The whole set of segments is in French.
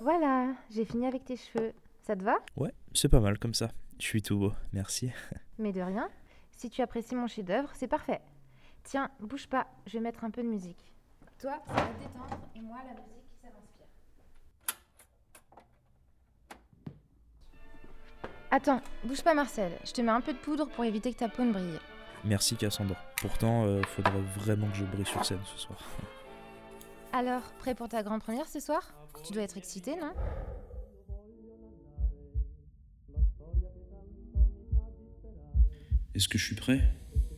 Voilà, j'ai fini avec tes cheveux. Ça te va? Ouais, c'est pas mal comme ça. Je suis tout beau, merci. Mais de rien. Si tu apprécies mon chef-d'œuvre, c'est parfait. Tiens, bouge pas, je vais mettre un peu de musique. Toi, ça va te détendre, et moi, la musique, ça m'inspire. Attends, bouge pas, Marcel. Je te mets un peu de poudre pour éviter que ta peau ne brille. Merci Cassandra. Pourtant, euh, faudrait vraiment que je brille sur scène ce soir. Alors, prêt pour ta grande première ce soir? Tu dois être excité, non Est-ce que je suis prêt?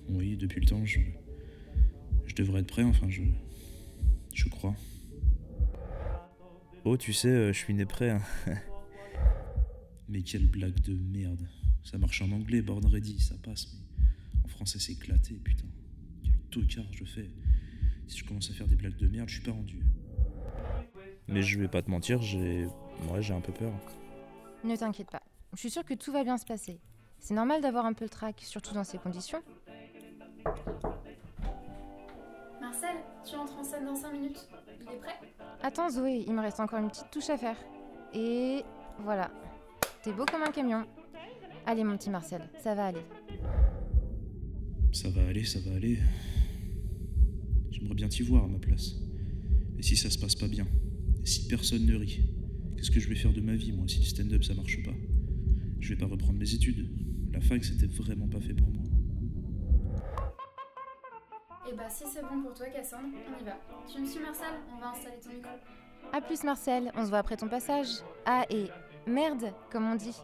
Oui, depuis le temps, je. Je devrais être prêt, enfin, je. Je crois. Oh, tu sais, euh, je suis né prêt. hein. mais quelle blague de merde. Ça marche en anglais, born ready, ça passe, mais en français c'est éclaté, putain. Quel tocard je fais. Si je commence à faire des blagues de merde, je suis pas rendu. Mais je vais pas te mentir, j'ai. Ouais, j'ai un peu peur. Ne t'inquiète pas. Je suis sûre que tout va bien se passer. C'est normal d'avoir un peu le trac, surtout dans ces conditions. Marcel, tu entres en scène dans 5 minutes. Il est prêt? Attends Zoé, il me reste encore une petite touche à faire. Et voilà. T'es beau comme un camion. Allez mon petit Marcel, ça va aller. Ça va aller, ça va aller. J'aimerais bien t'y voir à ma place. Et si ça se passe pas bien? Si personne ne rit Qu'est-ce que je vais faire de ma vie, moi, si le stand-up ça marche pas Je vais pas reprendre mes études. La fac, c'était vraiment pas fait pour moi. Et bah si c'est bon pour toi Cassandre, on y va. Tu me suis Marcel? On va installer ton micro. A plus Marcel, on se voit après ton passage. Ah et merde, comme on dit.